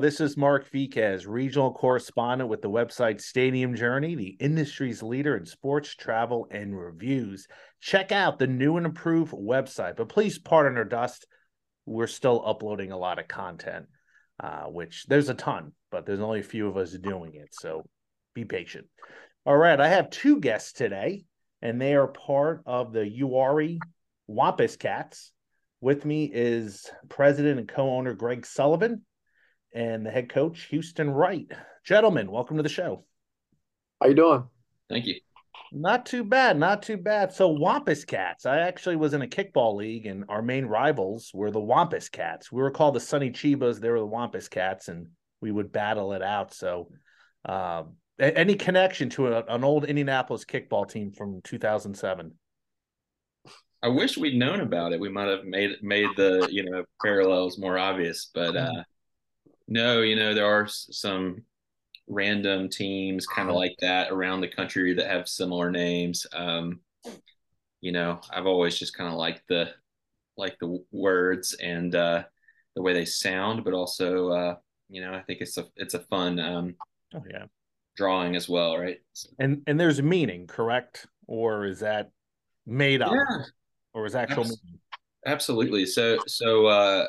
This is Mark Viquez, regional correspondent with the website Stadium Journey, the industry's leader in sports travel and reviews. Check out the new and improved website, but please pardon our dust. We're still uploading a lot of content, uh, which there's a ton, but there's only a few of us doing it. So be patient. All right, I have two guests today, and they are part of the Uwharrie Wampus Cats. With me is president and co owner Greg Sullivan and the head coach Houston Wright. Gentlemen, welcome to the show. How you doing? Thank you. Not too bad, not too bad. So Wampus Cats. I actually was in a kickball league, and our main rivals were the Wampus Cats. We were called the Sunny Chibas. They were the Wampus Cats, and we would battle it out. So, uh, any connection to a, an old Indianapolis kickball team from 2007? I wish we'd known about it. We might have made made the you know parallels more obvious, but uh, no, you know, there are some random teams kind of like that around the country that have similar names. Um, you know, I've always just kind of liked the like the words and uh, the way they sound, but also uh, you know, I think it's a it's a fun um, oh yeah drawing as well, right? And and there's meaning, correct? Or is that made up? Yeah. Or is actual Abs- meaning? Absolutely. So so uh,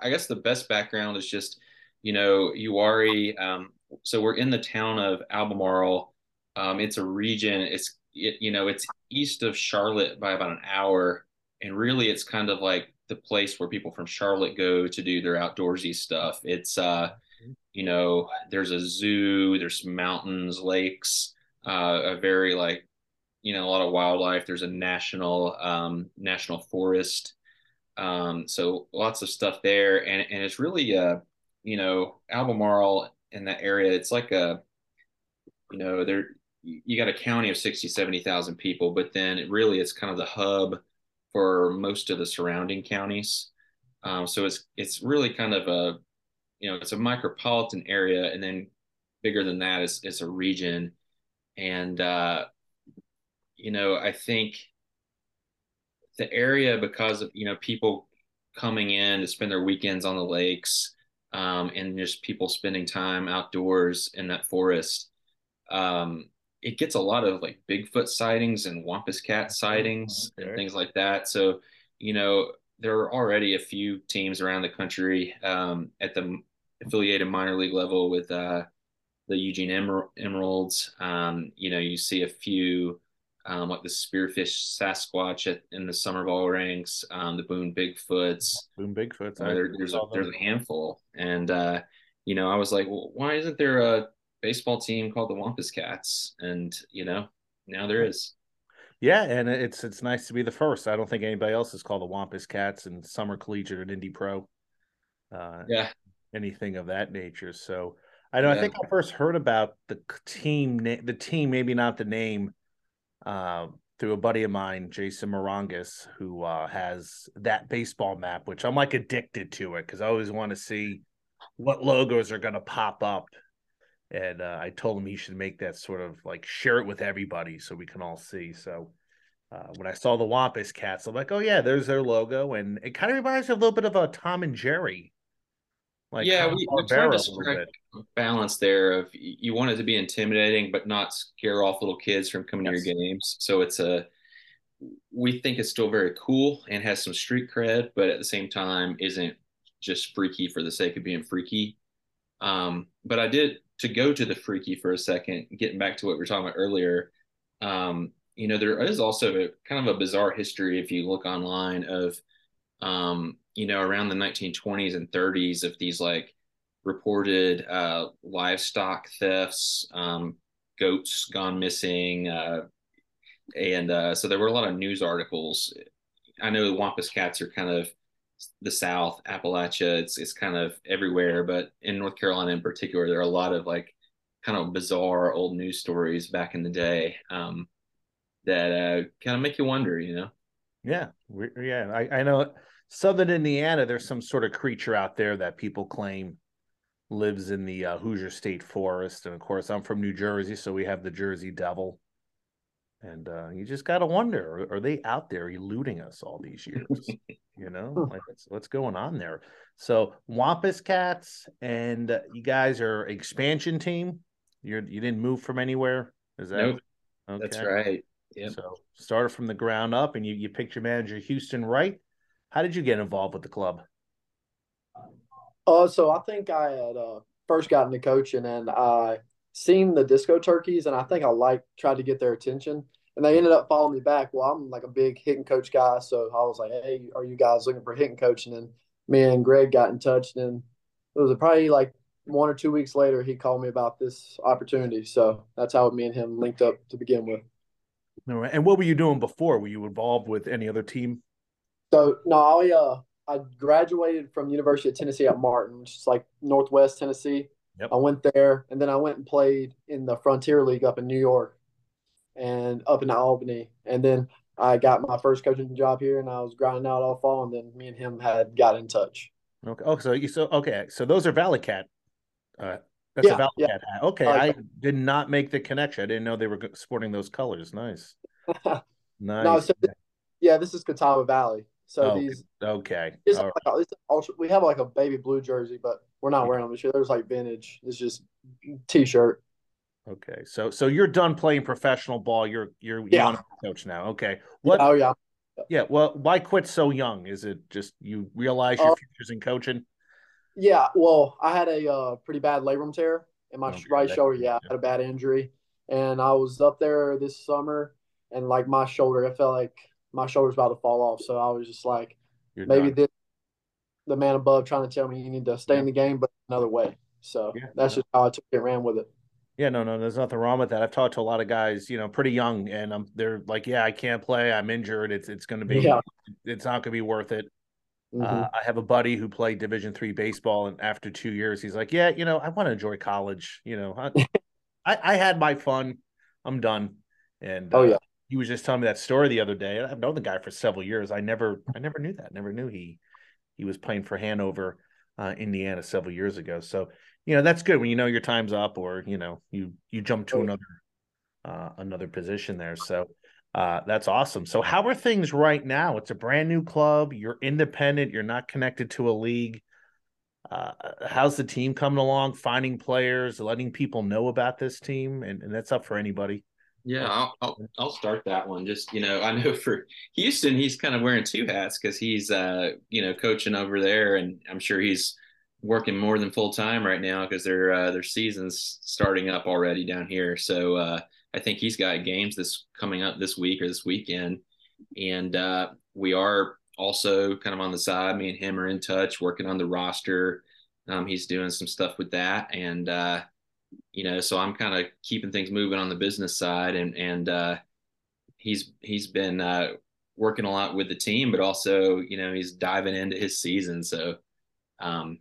I guess the best background is just you know, Uwharrie. Um, so we're in the town of Albemarle. Um, it's a region. It's it, you know, it's east of Charlotte by about an hour, and really, it's kind of like the place where people from Charlotte go to do their outdoorsy stuff. It's uh, you know, there's a zoo, there's mountains, lakes, uh, a very like, you know, a lot of wildlife. There's a national um, national forest. Um, so lots of stuff there, and and it's really uh you know, Albemarle in that area, it's like a, you know, there you got a county of 60, 70,000 people, but then it really it's kind of the hub for most of the surrounding counties. Um, so it's it's really kind of a, you know, it's a micropolitan area, and then bigger than that is is a region, and uh, you know, I think the area because of you know people coming in to spend their weekends on the lakes um, and just people spending time outdoors in that forest. Um, it gets a lot of like Bigfoot sightings and Wampus cat sightings okay. and things like that. So, you know, there are already a few teams around the country um, at the affiliated minor league level with uh, the Eugene Emer- Emeralds. Um, you know, you see a few um, like the Spearfish Sasquatch at, in the summer ball ranks, um, the Boone Bigfoots. Boone Bigfoots. Uh, there, there's a there's a handful, and uh, you know, I was like, well, why isn't there a baseball team called the Wampus Cats? And you know, now there is. Yeah, and it's it's nice to be the first. I don't think anybody else is called the Wampus Cats in Summer Collegiate and Indie Pro. Uh, yeah, anything of that nature. So I know. Yeah. I think I first heard about the team, the team, maybe not the name uh, through a buddy of mine, Jason Morongas, who uh, has that baseball map, which I'm like addicted to it because I always want to see what logos are going to pop up. And uh, I told him he should make that sort of like share it with everybody so we can all see. So uh, when I saw the Wampus Cats, I'm like, oh yeah, there's their logo, and it kind of reminds me a little bit of a Tom and Jerry like yeah, we, we tried to strike balance there of you want it to be intimidating, but not scare off little kids from coming yes. to your games. So it's a we think it's still very cool and has some street cred, but at the same time isn't just freaky for the sake of being freaky. Um, but I did to go to the freaky for a second, getting back to what we were talking about earlier. Um, you know, there is also a kind of a bizarre history if you look online of um, you know, around the 1920s and 30s of these like reported uh, livestock thefts, um, goats gone missing, uh, and uh, so there were a lot of news articles. I know Wampus cats are kind of the South, Appalachia. It's it's kind of everywhere, but in North Carolina in particular, there are a lot of like kind of bizarre old news stories back in the day um, that uh, kind of make you wonder, you know. Yeah, yeah, I, I know Southern Indiana, there's some sort of creature out there that people claim lives in the uh, Hoosier State Forest, and of course, I'm from New Jersey, so we have the Jersey Devil. And uh, you just got to wonder: are, are, they out there eluding us all these years? You know, like what's, what's going on there? So Wampus Cats, and uh, you guys are expansion team. You're you didn't move from anywhere. Is that nope? Okay. That's right. Yeah. So started from the ground up, and you you picked your manager Houston Wright. How did you get involved with the club? Uh, so I think I had uh, first gotten into coaching, and I seen the disco turkeys, and I think I like tried to get their attention, and they ended up following me back. Well, I'm like a big hitting coach guy, so I was like, "Hey, are you guys looking for hitting coach?" And then me and Greg got in touch, and it was probably like one or two weeks later, he called me about this opportunity. So that's how me and him linked up to begin with. All right. And what were you doing before? Were you involved with any other team? So no, I uh I graduated from University of Tennessee at Martin, which is like Northwest Tennessee. Yep. I went there, and then I went and played in the Frontier League up in New York, and up in Albany, and then I got my first coaching job here, and I was grinding out all fall, and then me and him had got in touch. Okay. Oh, so you so okay. So those are Valley Cat. Uh, that's yeah, a Valley yeah. Hat. Okay, I did not make the connection. I didn't know they were sporting those colors. Nice. nice. No, so yeah, this is Catawba Valley. So oh, these okay. Like, ultra, we have like a baby blue jersey, but we're not wearing them this year. There's like vintage. It's just t-shirt. Okay, so so you're done playing professional ball. You're you're yeah. young coach now. Okay, what? Oh yeah. Yeah. Well, why quit so young? Is it just you realize your uh, future's in coaching? Yeah. Well, I had a uh, pretty bad labrum tear in my okay, right shoulder. Yeah, I had a bad injury, and I was up there this summer, and like my shoulder, it felt like my shoulder's about to fall off. So I was just like, You're maybe this, the man above trying to tell me you need to stay yeah. in the game, but another way. So yeah, that's just how I took it, ran with it. Yeah, no, no, there's nothing wrong with that. I've talked to a lot of guys, you know, pretty young, and um, they're like, "Yeah, I can't play. I'm injured. It's it's going to be, yeah. it's not going to be worth it." Mm-hmm. Uh, I have a buddy who played Division three baseball, and after two years, he's like, "Yeah, you know, I want to enjoy college. You know, I, I, I had my fun. I'm done." And oh uh, yeah, he was just telling me that story the other day. I've known the guy for several years. I never, I never knew that. Never knew he he was playing for Hanover, uh, Indiana, several years ago. So you know that's good when you know your time's up, or you know you you jump to another uh, another position there. So uh, that's awesome. So how are things right now? It's a brand new club. You're independent. You're not connected to a league. Uh, how's the team coming along? Finding players, letting people know about this team, and, and that's up for anybody. Yeah, I'll, I'll, I'll start that one. Just you know, I know for Houston, he's kind of wearing two hats because he's uh you know coaching over there, and I'm sure he's working more than full time right now because their uh, their season's starting up already down here. So uh, I think he's got games this coming up this week or this weekend, and uh, we are also kind of on the side. Me and him are in touch, working on the roster. Um, he's doing some stuff with that, and uh, you know, so I'm kind of keeping things moving on the business side, and and uh, he's he's been uh, working a lot with the team, but also you know he's diving into his season, so um,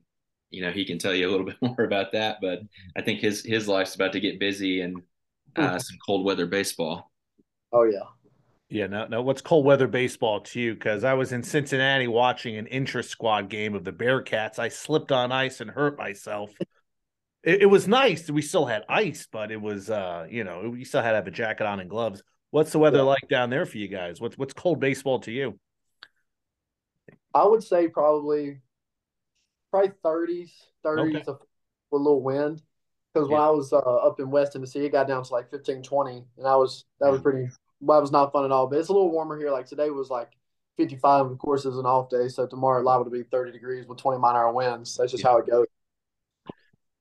you know he can tell you a little bit more about that. But I think his his life's about to get busy and uh, some cold weather baseball. Oh yeah. Yeah, no, no. What's cold weather baseball to you? Because I was in Cincinnati watching an intra squad game of the Bearcats. I slipped on ice and hurt myself it, it, was nice. We still had ice, but it was uh, you know, we still had to have a jacket on and gloves. What's the weather yeah. like down there for you guys? What's what's cold baseball to you? I would say probably probably 30s, 30s okay. with a little wind. Because yeah. when I was uh, up in West Tennessee, it got down to like 15, 20, and I was that was pretty. Well, that was not fun at all. But it's a little warmer here. Like today was like 55. Of course, it's an off day, so tomorrow liable to be 30 degrees with 20 mile hour winds. That's just yeah. how it goes.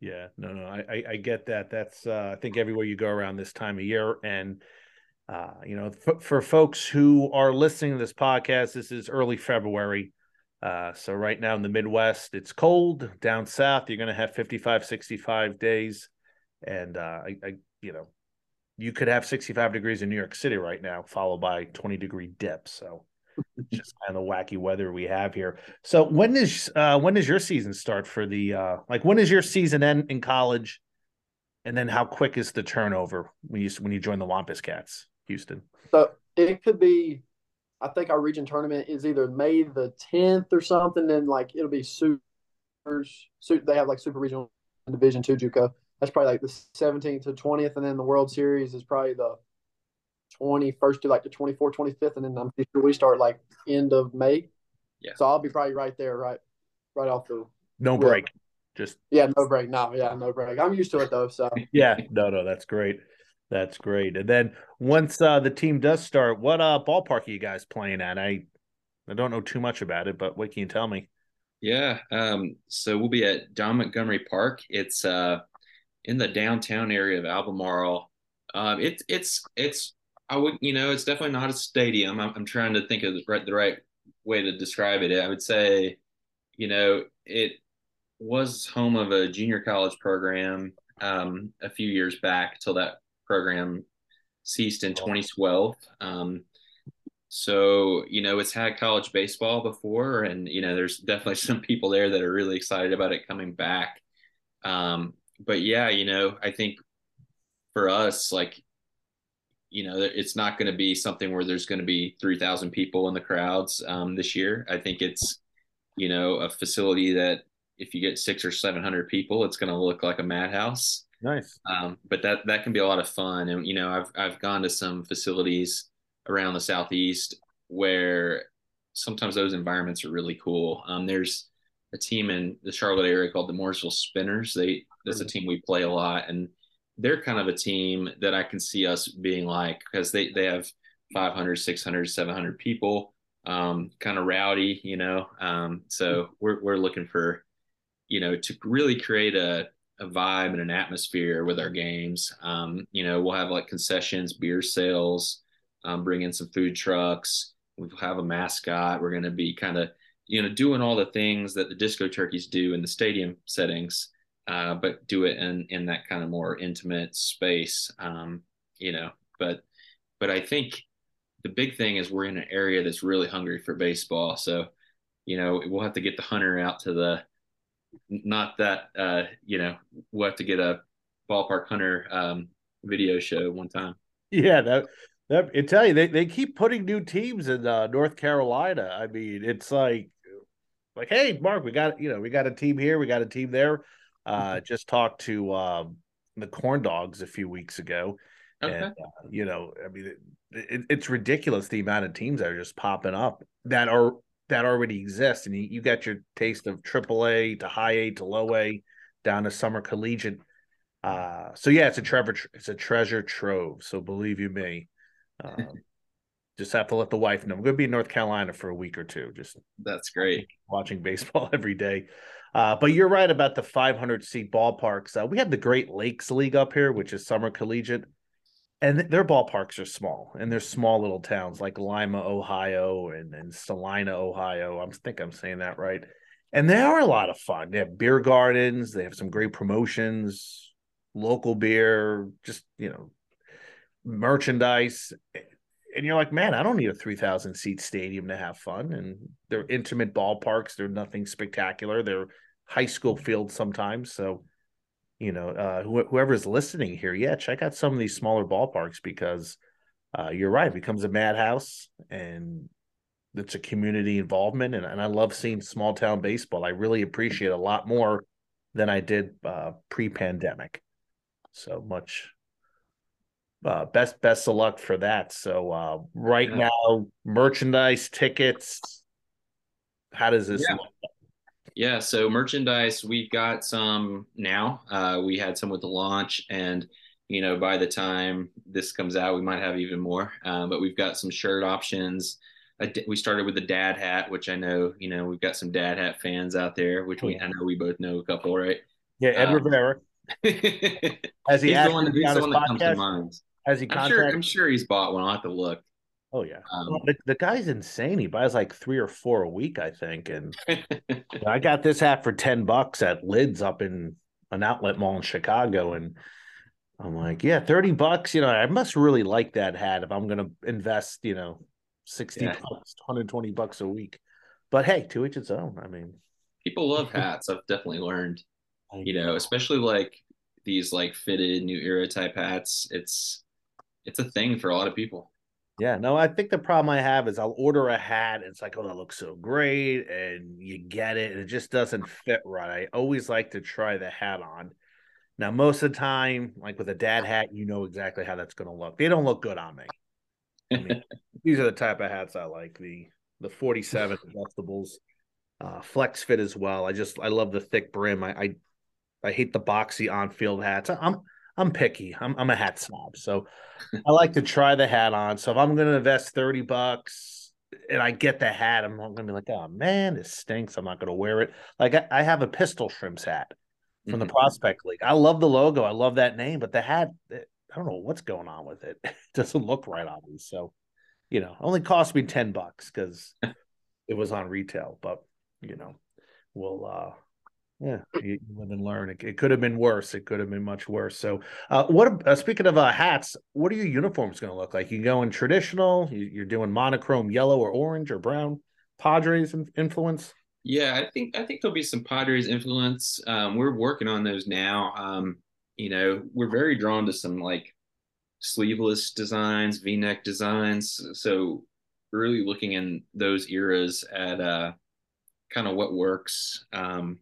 Yeah, no, no, I, I, get that. That's uh, I think everywhere you go around this time of year, and uh, you know, f- for folks who are listening to this podcast, this is early February. Uh, so right now in the Midwest, it's cold. Down south, you're going to have 55, 65 days, and uh, I, I, you know, you could have 65 degrees in New York City right now, followed by 20 degree dip. So just kind of the wacky weather we have here. So when is uh when does your season start for the uh like when is your season end in college? And then how quick is the turnover when you when you join the Wampus Cats, Houston? So it could be I think our region tournament is either May the 10th or something, and like it'll be super. They have like super regional division two JUCO. That's probably like the 17th to 20th, and then the World Series is probably the 21st to like the 24th, 25th, and then I'm pretty sure we start like end of May. Yeah. So I'll be probably right there, right, right off the. No Yeah. break. Just Yeah, no break. No, yeah, no break. I'm used to it though. So yeah, no, no, that's great. That's great. And then once uh the team does start, what uh ballpark are you guys playing at? I I don't know too much about it, but what can you tell me? Yeah. Um, so we'll be at Don Montgomery Park. It's uh in the downtown area of Albemarle. Um, it's it's it's I would you know it's definitely not a stadium. I'm I'm trying to think of the right the right way to describe it. I would say, you know, it was home of a junior college program um, a few years back until that program ceased in 2012. Um, so, you know, it's had college baseball before, and, you know, there's definitely some people there that are really excited about it coming back. Um, but yeah, you know, I think for us, like, you know, it's not going to be something where there's going to be 3,000 people in the crowds um, this year. I think it's, you know, a facility that if you get six or 700 people, it's going to look like a madhouse. Nice. Um, but that that can be a lot of fun. And you know, I've I've gone to some facilities around the southeast where sometimes those environments are really cool. Um, there's a team in the Charlotte area called the Mooresville Spinners. They that's a team we play a lot, and they're kind of a team that I can see us being like because they they have 500, 600, 700 people, um, kind of rowdy, you know. Um, so we're we're looking for, you know, to really create a a vibe and an atmosphere with our games. Um, you know, we'll have like concessions, beer sales, um, bring in some food trucks. We'll have a mascot. We're going to be kind of, you know, doing all the things that the disco turkeys do in the stadium settings, uh, but do it in in that kind of more intimate space. Um, you know, but but I think the big thing is we're in an area that's really hungry for baseball. So, you know, we'll have to get the hunter out to the not that uh, you know we'll have to get a ballpark hunter um, video show one time. Yeah, that that I tell you, they, they keep putting new teams in uh, North Carolina. I mean, it's like like, hey, Mark, we got you know, we got a team here, we got a team there. Uh just talked to um the corn dogs a few weeks ago. Okay. And uh, you know, I mean it, it, it's ridiculous the amount of teams that are just popping up that are that already exists. And you, you got your taste of triple A to high A to low A down to summer collegiate. Uh, so yeah, it's a Trevor, it's a treasure trove. So believe you me, um, just have to let the wife know. I'm going to be in North Carolina for a week or two, just That's great. watching baseball every day. Uh, but you're right about the 500 seat ballparks. Uh, we have the Great Lakes League up here, which is summer collegiate, and their ballparks are small, and they're small little towns like Lima, Ohio, and, and Celina, Ohio. I think I'm saying that right. And they are a lot of fun. They have beer gardens. They have some great promotions, local beer, just you know, merchandise. And you're like, man, I don't need a 3,000 seat stadium to have fun. And they're intimate ballparks. They're nothing spectacular. They're high school fields sometimes. So, you know, uh, wh- whoever's listening here, yeah, check out some of these smaller ballparks because uh, you're right. It becomes a madhouse and it's a community involvement. And, and I love seeing small town baseball. I really appreciate it a lot more than I did uh, pre pandemic. So much uh, best best of luck for that. So uh, right Yeah. now, merchandise, tickets. How does this Yeah. look? Yeah, so merchandise, we've got some now. Uh, we had some with the launch, and you know, by the time this comes out, we might have even more. Um, but we've got some shirt options. D- We started with the dad hat, which I know, you know, we've got some dad hat fans out there, which we I know we both know a couple, right? Yeah, Ed Um, Rivera he's has he the one, you to be he's the one that comes to mind. Has he I'm sure, I'm sure he's bought one. I'll have to look. Oh yeah, Um, Well, the, the guy's insane. He buys like three or four a week, I think. And I got this hat for ten bucks at Lids up in an outlet mall in Chicago, and I'm like, yeah, thirty bucks. You know, I must really like that hat if I'm going to invest. You know, sixty Yeah. bucks, 120 bucks a week. But hey, to each its own. I mean, people love hats. I've definitely learned. You know, especially like these like fitted new era type hats. It's it's a thing for a lot of people. Yeah, no, I think the problem I have is I'll order a hat. And it's like, oh, that looks so great. And you get it, and it just doesn't fit right. I always like to try the hat on. Now, most of the time, like with a dad hat, you know exactly how that's going to look. They don't look good on me. I mean, these are the type of hats I like the the 47 adjustables, uh, flex fit as well. I just I love the thick brim. I I, I hate the boxy on field hats. I'm I'm picky. I'm I'm a hat snob, so I like to try the hat on. So if I'm going to invest 30 bucks and I get the hat, I'm not going to be like, oh man, this stinks. I'm not going to wear it. Like I, I have a pistol shrimps hat from the Mhm. prospect league. I love the logo. I love that name, but the hat, eh, I don't know what's going on with it. It doesn't look right on me. So, you know, only cost me 10 bucks because it was on retail, but you know, we'll, uh, yeah, you, you live and learn. It, it could have been worse. It could have been much worse. So, uh, what? Uh, speaking of uh, hats, what are your uniforms going to look like? You going traditional? You, you're doing monochrome yellow or orange or brown? Padres influence? Yeah, I think I think there'll be some Padres influence. Um, we're working on those now. Um, you know, we're very drawn to some like sleeveless designs, V-neck designs. So really looking in those eras at uh kind of what works. Um,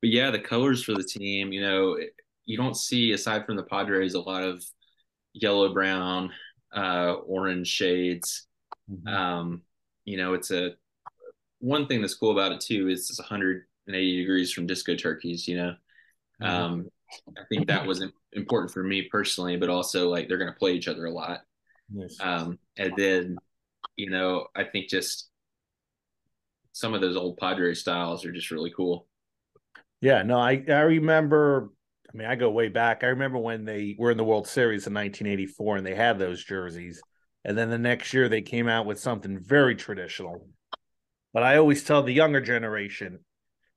but yeah, the colors for the team, you know, you don't see aside from the Padres a lot of yellow, brown, uh, orange shades. Um, you know, it's a one thing that's cool about it too is it's 180 degrees from disco turkeys. You know, Mhm. um, I think that was important for me personally, but also like they're going to play each other a lot. Nice. Um, and then, you know, I think just some of those old Padre styles are just really cool. Yeah, no, I I remember. I mean, I go way back. I remember when they were in the World Series in 1984 and they had those jerseys, and then the next year they came out with something very traditional. But I always tell the younger generation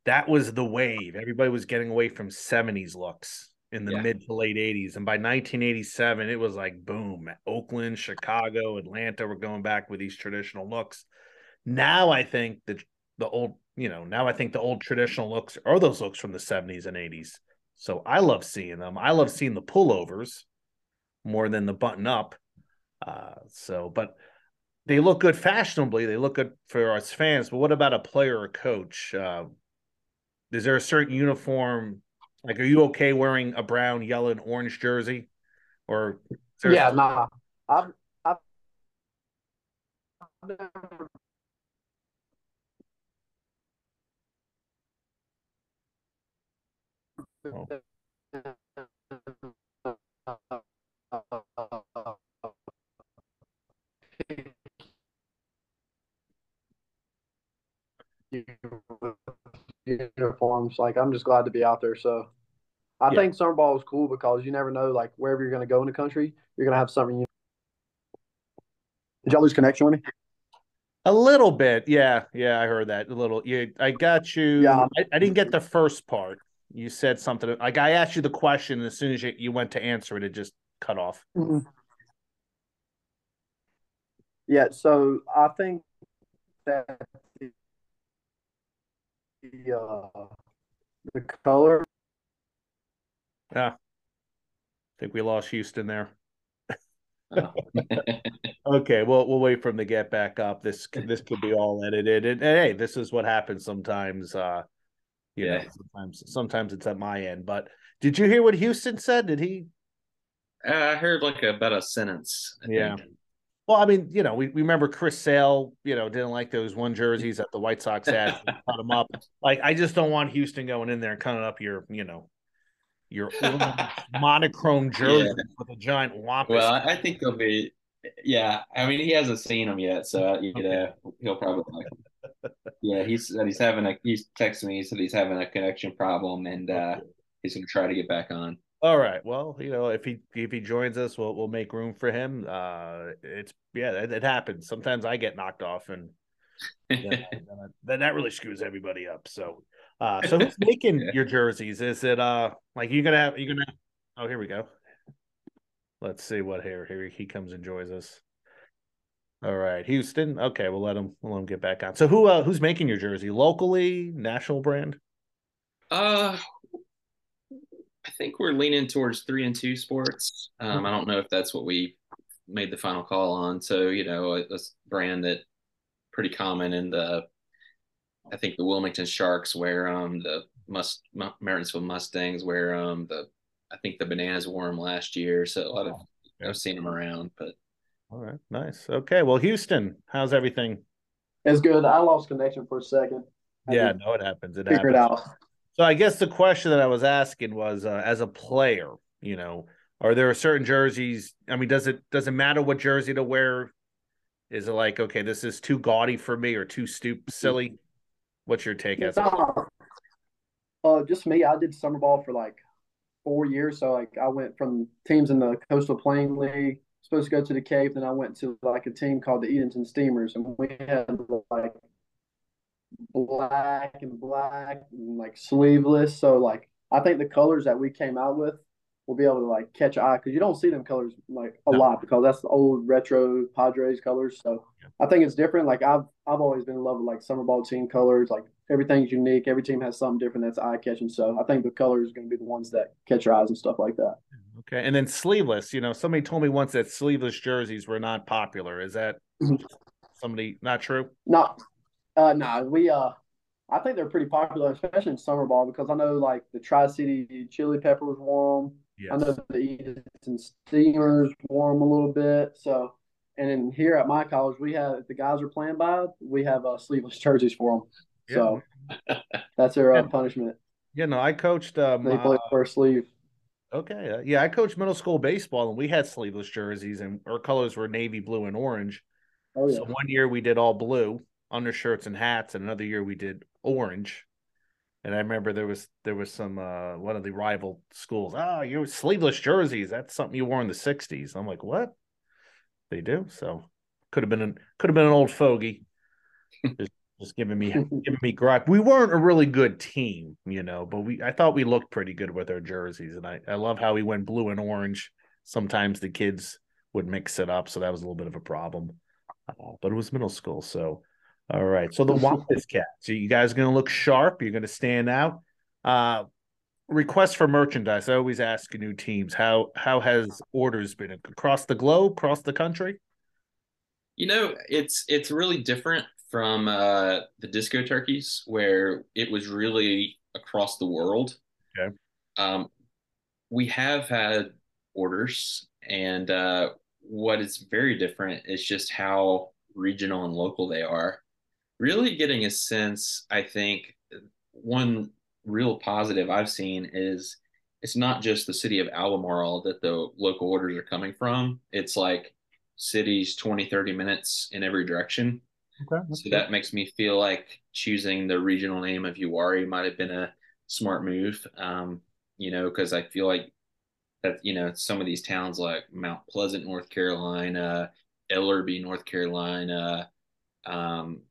that was the wave. Everybody was getting away from 70s looks in the Yeah. mid to late 80s, and by 1987 it was like boom. Oakland, Chicago, Atlanta were going back with these traditional looks. Now I think that the old, you know, now I think the old traditional looks are those looks from the 70s and 80s. So I love seeing them. I love seeing the pullovers more than the button up. Uh, so, but they look good fashionably. They look good for us fans. But what about a player or coach? Uh, is there a certain uniform? Like, are you okay wearing a brown, yellow, and orange jersey? Or Yeah, nah. I've I've never Oh. uniforms. Like I'm just glad to be out there. So I Yeah. think summer ball is cool because you never know, like wherever you're going to go in the country, you're going to have something. You... Did y'all lose connection with me? A little bit, yeah, yeah. I heard that a little. Yeah, I got you. Yeah. I, I didn't get the first part. You said something like I asked you the question, and as soon as you, you went to answer it, it just cut off. Yeah. So I think that the, the, uh, the color. Yeah, I think we lost Houston there. Oh. Okay, well, we'll wait for him to get back up. This could- this could be all edited, and, and hey, this is what happens sometimes. Uh, you know, Yeah. sometimes sometimes it's at my end. But did you hear what Houston said? Did he? Uh, I heard like about a sentence. I Yeah. think. Well, I mean, you know, we, we remember Chris Sale, you know, didn't like those one jerseys that the White Sox had, cut them up. Like, I just don't want Houston going in there and cutting up your, you know, your monochrome jersey Yeah. with a giant wampus. Well, I think they'll be. Yeah, I mean, he hasn't seen them yet, so you know he'll probably. Like, yeah, he said he's having a. He's texting me. He said he's having a connection problem, and uh, Okay. he's going to try to get back on. All right. Well, you know, if he if he joins us, we'll we'll make room for him. Uh, it's yeah, it, it happens. Sometimes I get knocked off, and then, then, then that really screws everybody up. So, uh, so who's making Yeah. your jerseys? Is it uh like you gonna have you gonna? Oh, here we go. Let's see what here here he comes and joins us. All right, Houston. Okay, we'll let him we'll let him get back on. So who uh who's making your jersey locally, national brand? Uh, I think we're leaning towards three and two sports. Um, I don't know if that's what we made the final call on. So you know, a, a brand that pretty common in the. I think the Wilmington Sharks wear um the must M- Martinsville Mustangs wear um the I think the Bananas wore them last year. So a lot of yeah. I've seen them around, but All right, nice. Okay, well, Houston, how's everything? It's good. I lost connection for a second. I yeah, no, it happens. It figure happens. it out. So I guess the question that I was asking was, uh, as a player, you know, are there certain jerseys? I mean, does it does it matter what jersey to wear? Is it like okay, this is too gaudy for me or too stoop silly? What's your take as? Uh, uh, just me. I did summer ball for like four years. So like I went from teams in the Coastal Plain League, supposed to go to the Cape, then I went to like a team called the Edenton Steamers, and we had like black and black and like sleeveless. So like I think the colors that we came out with will be able to like catch eye because you don't see them colors like a no. lot because that's the old retro Padres colors. So yeah. I think it's different. Like I've I've always been in love with like summer ball team colors. Like everything's unique. Every team has something different that's eye catching. So I think the colors are going to be the ones that catch your eyes and stuff like that. Okay, and then sleeveless. You know, somebody told me once that sleeveless jerseys were not popular. Is that somebody not true? No, uh, no. We uh, I think they're pretty popular, especially in summer ball, because I know like the Tri City Chili Peppers wore them. Yes. I know the Edenton Steamers wore them a little bit. So, and then here at my college, we have if the guys are playing by, we have uh, sleeveless jerseys for them. Yeah. So that's their uh, punishment. Yeah, no, I coached. Um, they play uh, first sleeve. Okay, uh, yeah, I coached middle school baseball, and we had sleeveless jerseys, and our colors were navy blue and orange. Oh yeah. So one year we did all blue undershirts and hats, and another year we did orange. And I remember there was there was some uh, one of the rival schools. Oh, you sleeveless jerseys. That's something you wore in the '60s. I'm like, what? They do. So could have been an could have been an old fogey. just, just giving me giving me gripe. We weren't a really good team, you know, but we I thought we looked pretty good with our jerseys, and I I love how we went blue and orange. Sometimes the kids would mix it up, so that was a little bit of a problem. Uh, but it was middle school, so all right. So the Wampus Cats. So you guys are going to look sharp. You're going to stand out. Uh, requests for merchandise. I always ask new teams how how has orders been across the globe, across the country? You know, it's it's really different from uh, the Disco Turkeys, where it was really across the world. Okay. Um, we have had orders, and uh, what is very different is just how regional and local they are really getting a sense, I think, one real positive I've seen is it's not just the city of Albemarle that the local orders are coming from. It's like cities 20, 30 minutes in every direction. Okay, so good. that makes me feel like choosing the regional name of Uwharrie might have been a smart move. Um, you know, because I feel like that, you know, some of these towns like Mount Pleasant, North Carolina, Ellerbe, North Carolina, um,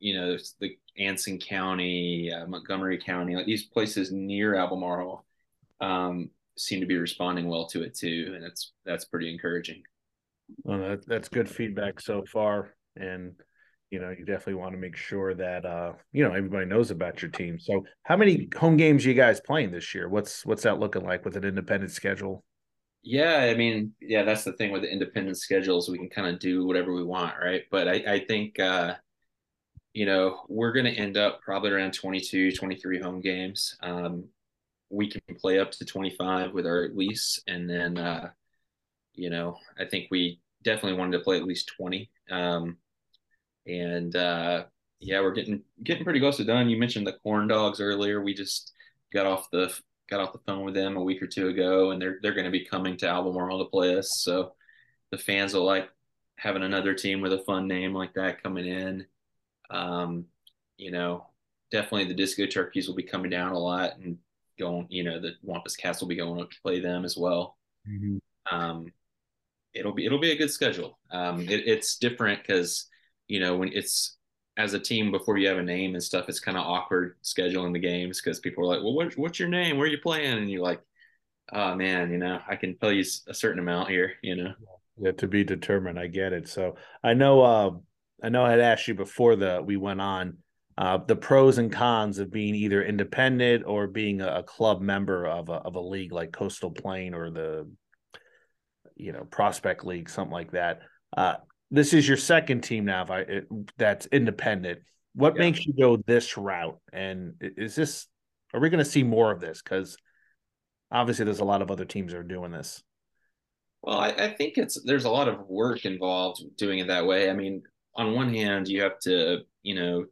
you know, the Anson County, uh, Montgomery County, like these places near Albemarle um, seem to be responding well to it too, and that's that's pretty encouraging. Well, that, that's good feedback so far, and you know, you definitely want to make sure that uh, you know everybody knows about your team. So, how many home games you guys playing this year? What's what's that looking like with an independent schedule? Yeah, I mean, yeah, that's the thing with the independent schedules. We can kind of do whatever we want, right? But I, I think uh, you know, we're going to end up probably around 22, 23 home games. Um, we can play up to 25 with our lease. And then, uh, you know, I think we definitely wanted to play at least 20. Um, and, uh, yeah, we're getting, getting pretty close to done. You mentioned the corn dogs earlier. We just got off the, got off the phone with them a week or two ago and they're, they're going to be coming to Albemarle to play us. So the fans will like having another team with a fun name like that coming in. Um, you know, definitely the Disco Turkeys will be coming down a lot and going. You know, the Wampus Cats will be going up to play them as well. Mm-hmm. Um, it'll be it'll be a good schedule. Um, it, it's different because you know when it's as a team before you have a name and stuff, it's kind of awkward scheduling the games because people are like, "Well, what, what's your name? Where are you playing?" And you're like, "Oh man, you know, I can tell you a certain amount here." You know, yeah, to be determined. I get it. So I know uh, I know I had asked you before the we went on uh, the pros and cons of being either independent or being a, a, club member of a of a league like Coastal Plain or the you know Prospect League, something like that. Uh, this is your second team now. If I it, that's independent, what yeah. makes you go this route? And is this are we going to see more of this? Because obviously, there's a lot of other teams that are doing this. Well, I, I think it's there's a lot of work involved doing it that way. I mean, on one hand, you have to, you know,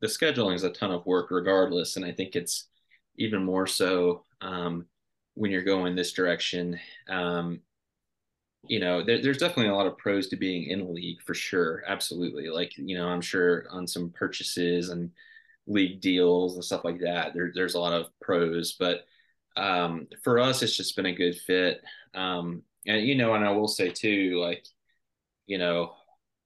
the scheduling is a ton of work regardless. And I think it's even more so um, when you're going this direction. Um, you know, there, there's definitely a lot of pros to being in a league for sure. Absolutely. Like, you know, I'm sure on some purchases and league deals and stuff like that, there, there's a lot of pros. But um, for us, it's just been a good fit. Um, and, you know, and I will say too, like, you know,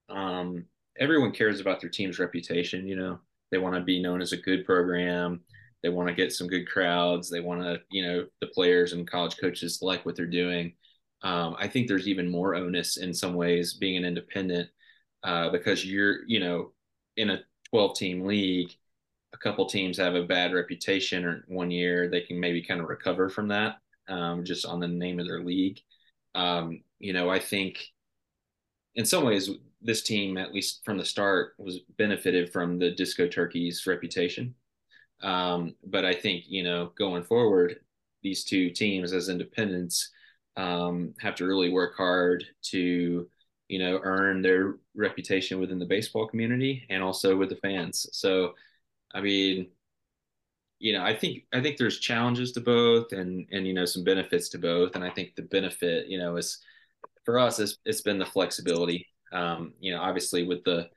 um, everyone cares about their team's reputation. You know, they want to be known as a good program. They want to get some good crowds. They want to, you know, the players and college coaches like what they're doing. Um, I think there's even more onus in some ways being an independent uh, because you're, you know, in a 12 team league, a couple teams have a bad reputation or one year they can maybe kind of recover from that um, just on the name of their league. Um, you know, I think in some ways this team, at least from the start, was benefited from the Disco Turkeys reputation. Um, but I think you know going forward, these two teams as independents um, have to really work hard to you know earn their reputation within the baseball community and also with the fans. So, I mean, you know, I think I think there's challenges to both, and and you know some benefits to both, and I think the benefit you know is for us it's, it's been the flexibility um, you know, obviously with the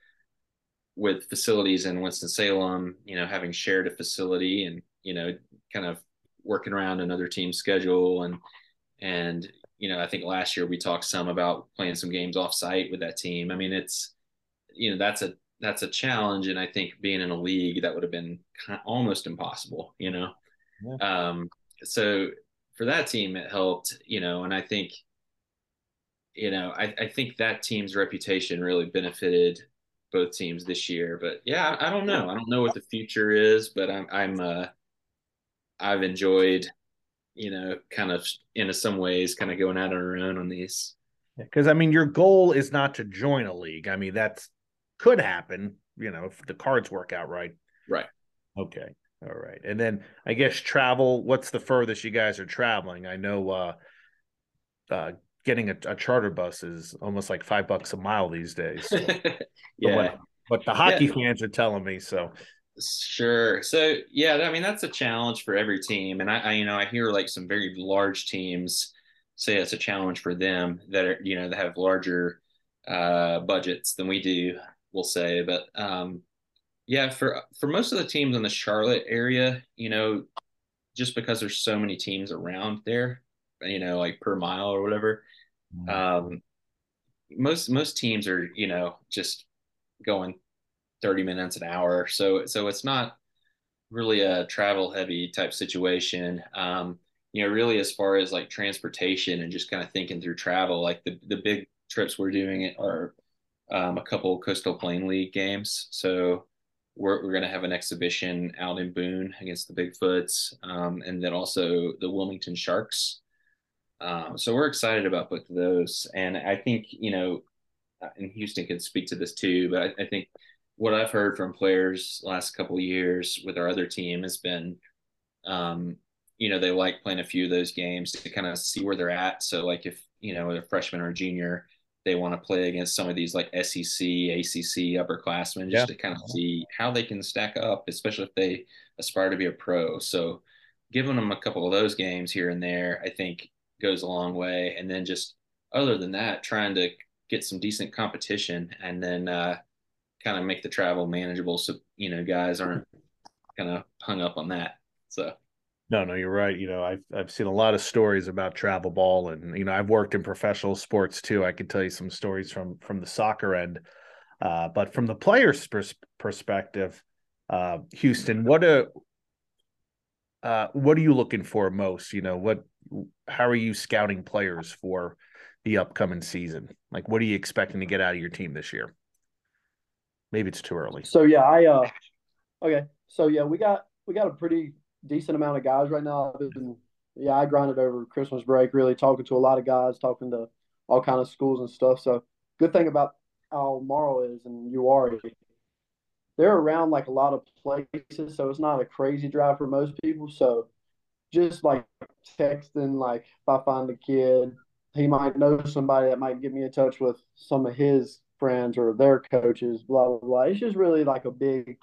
with facilities in Winston Salem, you know, having shared a facility and you know, kind of working around another team's schedule and and you know, I think last year we talked some about playing some games off site with that team. I mean, it's you know, that's a that's a challenge, and I think being in a league that would have been kind of almost impossible. You know, yeah. um, so for that team it helped. You know, and I think you know, I, I think that team's reputation really benefited both teams this year. But yeah, I, I don't know. I don't know what the future is, but I'm I'm uh I've enjoyed, you know, kind of in some ways, kind of going out on our own on these. Because I mean, your goal is not to join a league. I mean, that's could happen, you know, if the cards work out right. Right. Okay. All right. And then I guess travel, what's the furthest you guys are traveling? I know uh uh getting a, a, charter bus is almost like five bucks a mile these days. So. yeah. But, the hockey yeah. fans are telling me so. Sure. So yeah, I mean that's a challenge for every team, and I, I, you know I hear like some very large teams say it's a challenge for them that are you know that have larger uh, budgets than we do. We'll say, but um, yeah, for for most of the teams in the Charlotte area, you know, just because there's so many teams around there, you know, like per mile or whatever. Mm-hmm. Um, most most teams are, you know, just going 30 minutes an hour. So so it's not really a travel heavy type situation. Um, you know, really as far as like transportation and just kind of thinking through travel, like the the big trips we're doing are um, a couple Coastal Plain League games. So we're, we're going to have an exhibition out in Boone against the Bigfoots, um, and then also the Wilmington Sharks um, so we're excited about both of those, and I think you know, uh, and Houston could speak to this too. But I, I think what I've heard from players last couple years with our other team has been, um, you know, they like playing a few of those games to kind of see where they're at. So like if you know a freshman or a junior, they want to play against some of these like SEC, ACC upperclassmen just yeah. to kind of see how they can stack up, especially if they aspire to be a pro. So giving them a couple of those games here and there, I think goes a long way. And then just other than that, trying to get some decent competition and then uh, kind of make the travel manageable so you know guys aren't kind of hung up on that. So. No, no, you're right. You know, I've I've seen a lot of stories about travel ball, and you know, I've worked in professional sports too. I can tell you some stories from from the soccer end, uh, but from the players' pers- perspective, uh, Houston, what a uh, what are you looking for most? You know, what how are you scouting players for the upcoming season? Like, what are you expecting to get out of your team this year? Maybe it's too early. So yeah, I uh, okay. So yeah, we got we got a pretty decent amount of guys right now. Been, yeah, I grinded over Christmas break, really talking to a lot of guys, talking to all kind of schools and stuff. So good thing about Albemarle is and Uwharrie, they're around like a lot of places, so it's not a crazy drive for most people. So just like texting, like if I find a kid, he might know somebody that might get me in touch with some of his friends or their coaches, blah blah blah. It's just really like a big.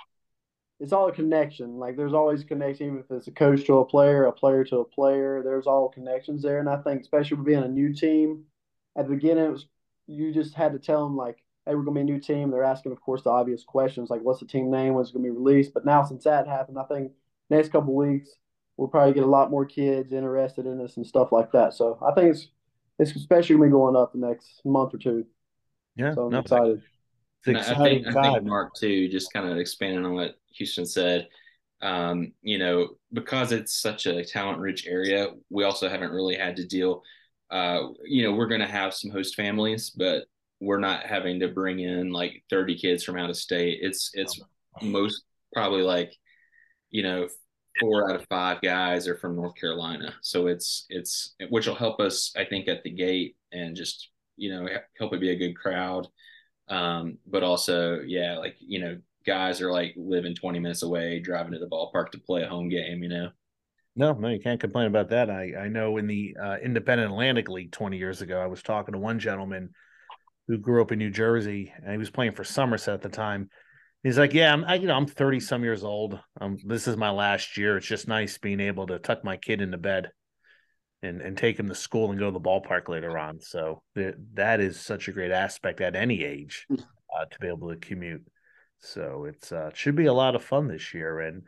It's all a connection. Like there's always a connection, even if it's a coach to a player, a player to a player. There's all connections there, and I think especially with being a new team, at the beginning it was you just had to tell them like, hey, we're gonna be a new team. They're asking, of course, the obvious questions like, what's the team name? When's it gonna be released? But now since that happened, I think next couple weeks we'll probably get a lot more kids interested in this and stuff like that. So I think it's it's especially gonna be going up the next month or two. Yeah, So I'm no, excited. It's I exciting think I think. Mark too, just kind of expanding on what Houston said. Um, you know, because it's such a talent rich area, we also haven't really had to deal. Uh, you know, we're going to have some host families, but we're not having to bring in like 30 kids from out of state. It's it's most probably like, you know, four out of five guys are from North Carolina. So it's it's which will help us, I think, at the gate and just you know help it be a good crowd. Um, but also, yeah, like you know, guys are like living 20 minutes away, driving to the ballpark to play a home game. You know, No, no, you can't complain about that. I, I know in the uh, Independent Atlantic League 20 years ago, I was talking to one gentleman who grew up in New Jersey and he was playing for Somerset at the time. He's like, yeah, I'm, I, you know, I'm 30 some years old. Um, this is my last year. It's just nice being able to tuck my kid into bed and, and take him to school and go to the ballpark later on. So the, that is such a great aspect at any age uh, to be able to commute. So it's uh, it should be a lot of fun this year, and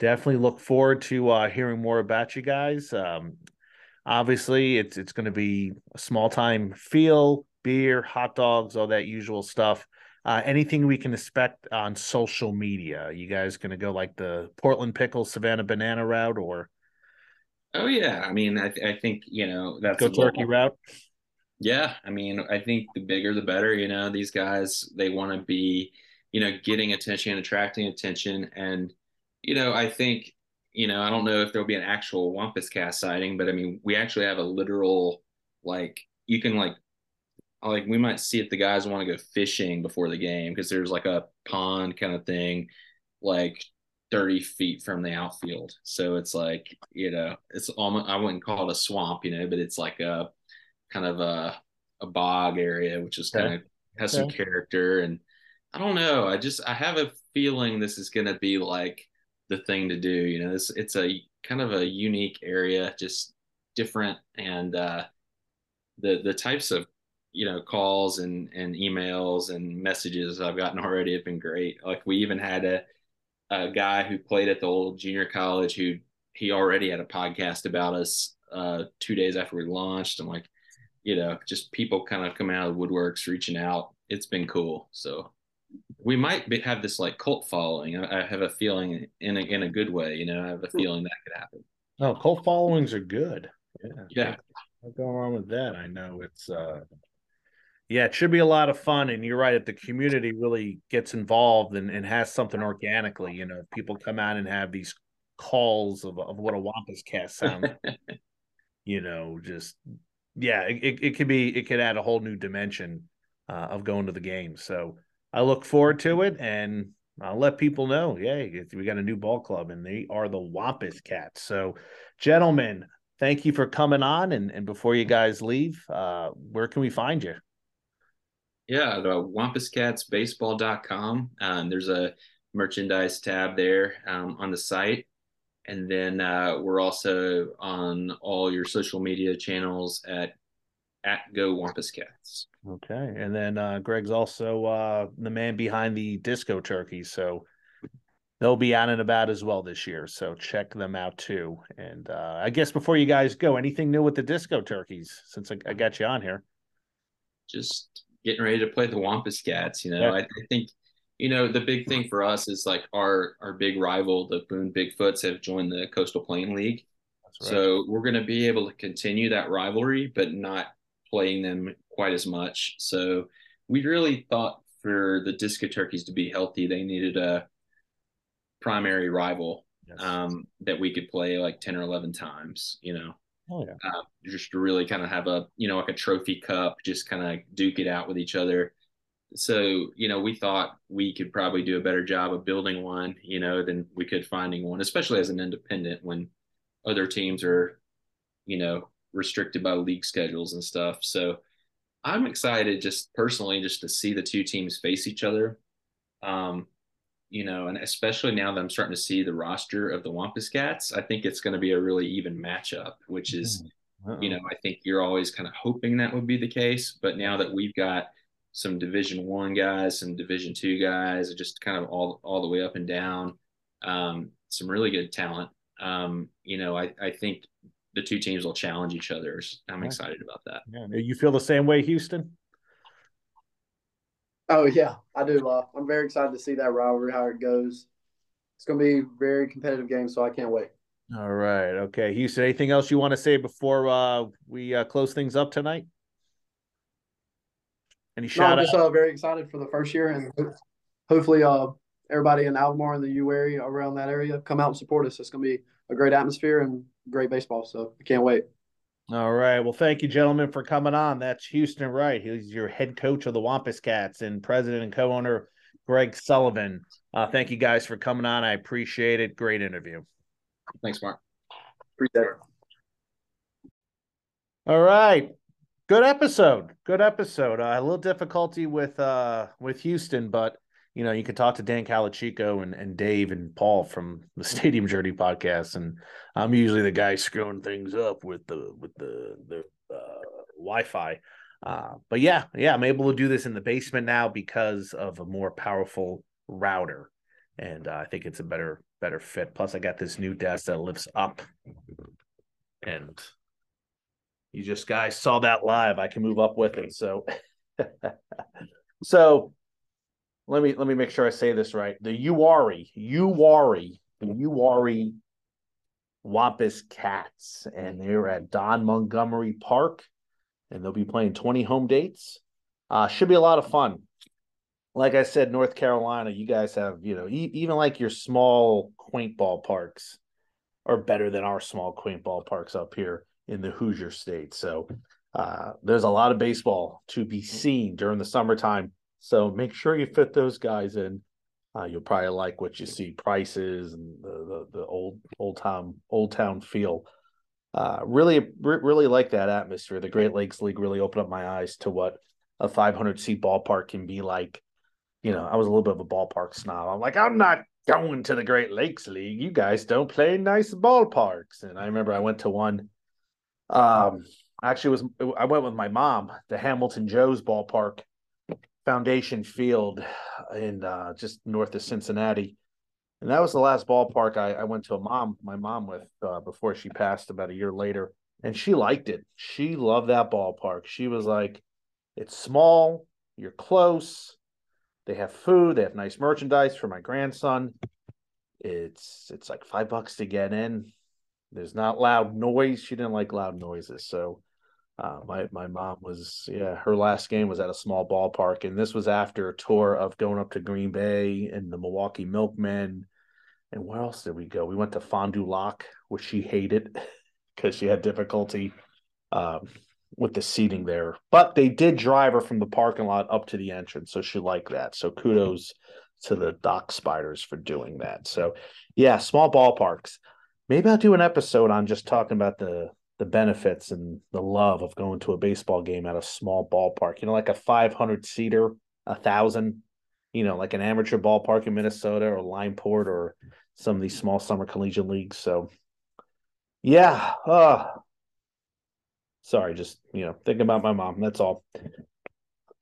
definitely look forward to uh, hearing more about you guys. Um, obviously, it's it's going to be a small time feel, beer, hot dogs, all that usual stuff. Uh, anything we can expect on social media? You guys going to go like the Portland pickle, Savannah banana route, or oh yeah, I mean, I, I think you know that's go turkey route? Yeah, I mean, I think the bigger the better. You know, these guys they want to be, you know, getting attention, attracting attention, and you know, I think, you know, I don't know if there'll be an actual Wampus Cat sighting, but I mean, we actually have a literal, like, you can like, like we might see if the guys want to go fishing before the game because there's like a pond kind of thing, like 30 feet from the outfield. So it's like, you know, it's almost I wouldn't call it a swamp, you know, but it's like a kind of a a bog area, which is kind of has some character. And I don't know. I just I have a feeling this is gonna be like the thing to do. You know, this it's a kind of a unique area, just different and uh the the types of you know calls and and emails and messages I've gotten already have been great. Like we even had a a guy who played at the old junior college who he already had a podcast about us uh, two days after we launched. I'm like, you know, just people kind of coming out of the woodworks, reaching out. It's been cool. So we might be, have this like cult following. I, I have a feeling in a, in a good way. You know, I have a feeling that could happen. No, cult followings are good. Yeah, Yeah. Not going on with that. I know it's uh yeah, it should be a lot of fun. And you're right, if the community really gets involved and, and has something organically, you know, if people come out and have these calls of, of what a Wampus Cat sounds, like, you know, just yeah, it, it, it could be it could add a whole new dimension uh, of going to the game. So I look forward to it and I'll let people know. Yay, it's- we got a new ball club and they are the Wampus Cats. So, gentlemen, thank you for coming on. And, and before you guys leave, uh, where can we find you? Yeah, the wampuscatsbaseball.com. Um, there's a merchandise tab there um, on the site. And then uh, we're also on all your social media channels at at Go Wampus Cats. Okay. And then uh, Greg's also uh, the man behind the Disco Turkeys. So they'll be out and about as well this year. So check them out too. And uh, I guess before you guys go, anything new with the Disco Turkeys since I, I got you on here? Just getting ready to play the Wampus Cats. You know, Yeah. I, I think you know the big thing for us is like our our big rival, the Boone Bigfoots, have joined the Coastal Plain League. That's So we're going to be able to continue that rivalry, but not playing them quite as much. So we really thought for the Disco Turkeys to be healthy, they needed a primary rival Yes. um, that we could play like 10 or 11 times, you know, oh, yeah. uh, just to really kind of have a, you know, like a trophy cup, just kind of duke it out with each other. So, you know, we thought we could probably do a better job of building one, you know, than we could finding one, especially as an independent when other teams are, you know, restricted by league schedules and stuff. So I'm excited just personally just to see the two teams face each other. Um, you know, and especially now that I'm starting to see the roster of the Wampus Cats, I think it's going to be a really even matchup, which is, Uh-oh. you know, I think you're always kind of hoping that would be the case. But now that we've got some Division One guys, some Division Two guys, just kind of all all the way up and down, um, some really good talent. Um, you know, I, I think the two teams will challenge each other. I'm yeah. excited about that. Yeah. You feel the same way, Houston? Oh yeah, I do. Uh, I'm very excited to see that rivalry how it goes. It's going to be a very competitive game, so I can't wait. All right. Okay, Houston. Anything else you want to say before uh, we uh, close things up tonight? Any shout no, I'm just uh, very excited for the first year, and hopefully, uh, everybody in Albemarle and the U area around that area come out and support us. It's going to be a great atmosphere and great baseball. So I can't wait. All right. Well, thank you, gentlemen, for coming on. That's Houston Wright. He's your head coach of the Wampus Cats and president and co-owner Greg Sullivan. Uh, thank you guys for coming on. I appreciate it. Great interview. Thanks, Mark. Appreciate it. All right. Good episode. Good episode. Uh, a little difficulty with uh with Houston, but you know, you could talk to Dan Calachico and, and Dave and Paul from the Stadium Journey podcast, and I'm usually the guy screwing things up with the with the the uh, Wi-Fi. Uh, but yeah, yeah, I'm able to do this in the basement now because of a more powerful router, and uh, I think it's a better better fit. Plus, I got this new desk that lifts up, and you just guys saw that live. I can move up with it, so so let me let me make sure I say this right. The Uari, Uari, the Uwharrie Wampus Cats, and they're at Don Montgomery Park, and they'll be playing 20 home dates. Uh, should be a lot of fun. Like I said, North Carolina, you guys have, you know, e- even like your small, quaint ballparks are better than our small, quaint ballparks up here in the Hoosier state. So uh, there's a lot of baseball to be seen during the summertime so make sure you fit those guys in. Uh, you'll probably like what you see prices and the the, the old old town old town feel. Uh, really really like that atmosphere. The Great Lakes League really opened up my eyes to what a 500 seat ballpark can be like. You know, I was a little bit of a ballpark snob. I'm like, I'm not going to the Great Lakes League. You guys don't play nice ballparks. And I remember I went to one. Um, actually, was I went with my mom, the Hamilton Joe's ballpark Foundation Field in uh, just north of Cincinnati. And that was the last ballpark I, I went to a mom, my mom with uh, before she passed about a year later. And she liked it. She loved that ballpark. She was like, it's small, you're close, they have food, they have nice merchandise for my grandson. It's it's like five bucks to get in. There's not loud noise. She didn't like loud noises. So uh, my my mom was yeah her last game was at a small ballpark and this was after a tour of going up to Green Bay and the Milwaukee Milkmen. And where else did we go? We went to Fond du Lac which she hated because she had difficulty um, with the seating there. But they did drive her from the parking lot up to the entrance so she liked that. So kudos to the dock spiders for doing that. So yeah small ballparks. Maybe I'll do an episode on just talking about the the benefits and the love of going to a baseball game at a small ballpark. You know, like a 500 seater, a thousand. You know, like an amateur ballpark in Minnesota or Lineport or some of these small summer collegiate leagues. So, yeah. Uh, sorry, just you know, thinking about my mom. That's all.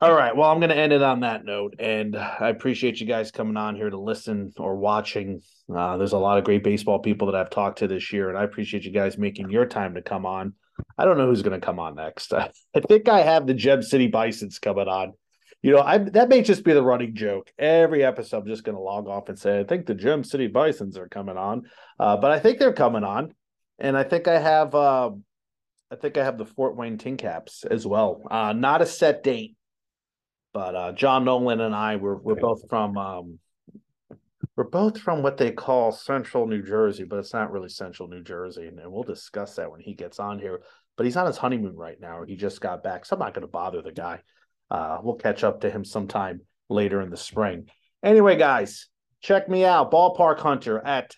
All right. Well, I'm going to end it on that note. And I appreciate you guys coming on here to listen or watching. Uh, there's a lot of great baseball people that I've talked to this year, and I appreciate you guys making your time to come on. I don't know who's going to come on next. I think I have the Gem City Bisons coming on. You know, I that may just be the running joke. Every episode, I'm just going to log off and say, I think the Gem City Bisons are coming on. Uh, but I think they're coming on. And I think I have. Uh, I think I have the Fort Wayne Tin Caps as well. Uh, not a set date but uh, John Nolan and I were we're both from um, we're both from what they call Central New Jersey, but it's not really Central New Jersey, and, and we'll discuss that when he gets on here. But he's on his honeymoon right now. He just got back, so I'm not going to bother the guy. Uh, we'll catch up to him sometime later in the spring. Anyway, guys, check me out, Ballpark Hunter at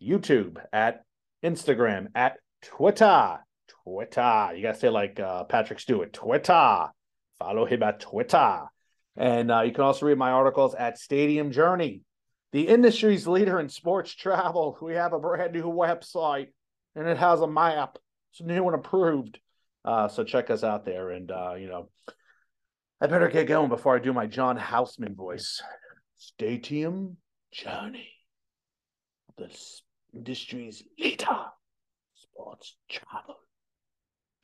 YouTube, at Instagram, at Twitter, Twitter. You gotta say like uh, Patrick Stewart, Twitter Follow him at Twitter. And uh, you can also read my articles at Stadium Journey, the industry's leader in sports travel. We have a brand new website and it has a map. It's new and approved. Uh, so check us out there. And, uh, you know, I better get going before I do my John Houseman voice. Stadium Journey, the industry's leader, sports travel.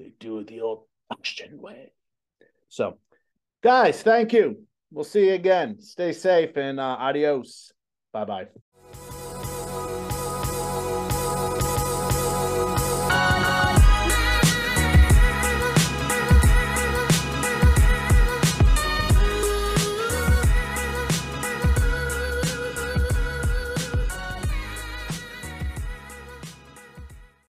They do it the old fashioned way. So, guys, thank you. We'll see you again. Stay safe and uh, adios. Bye bye.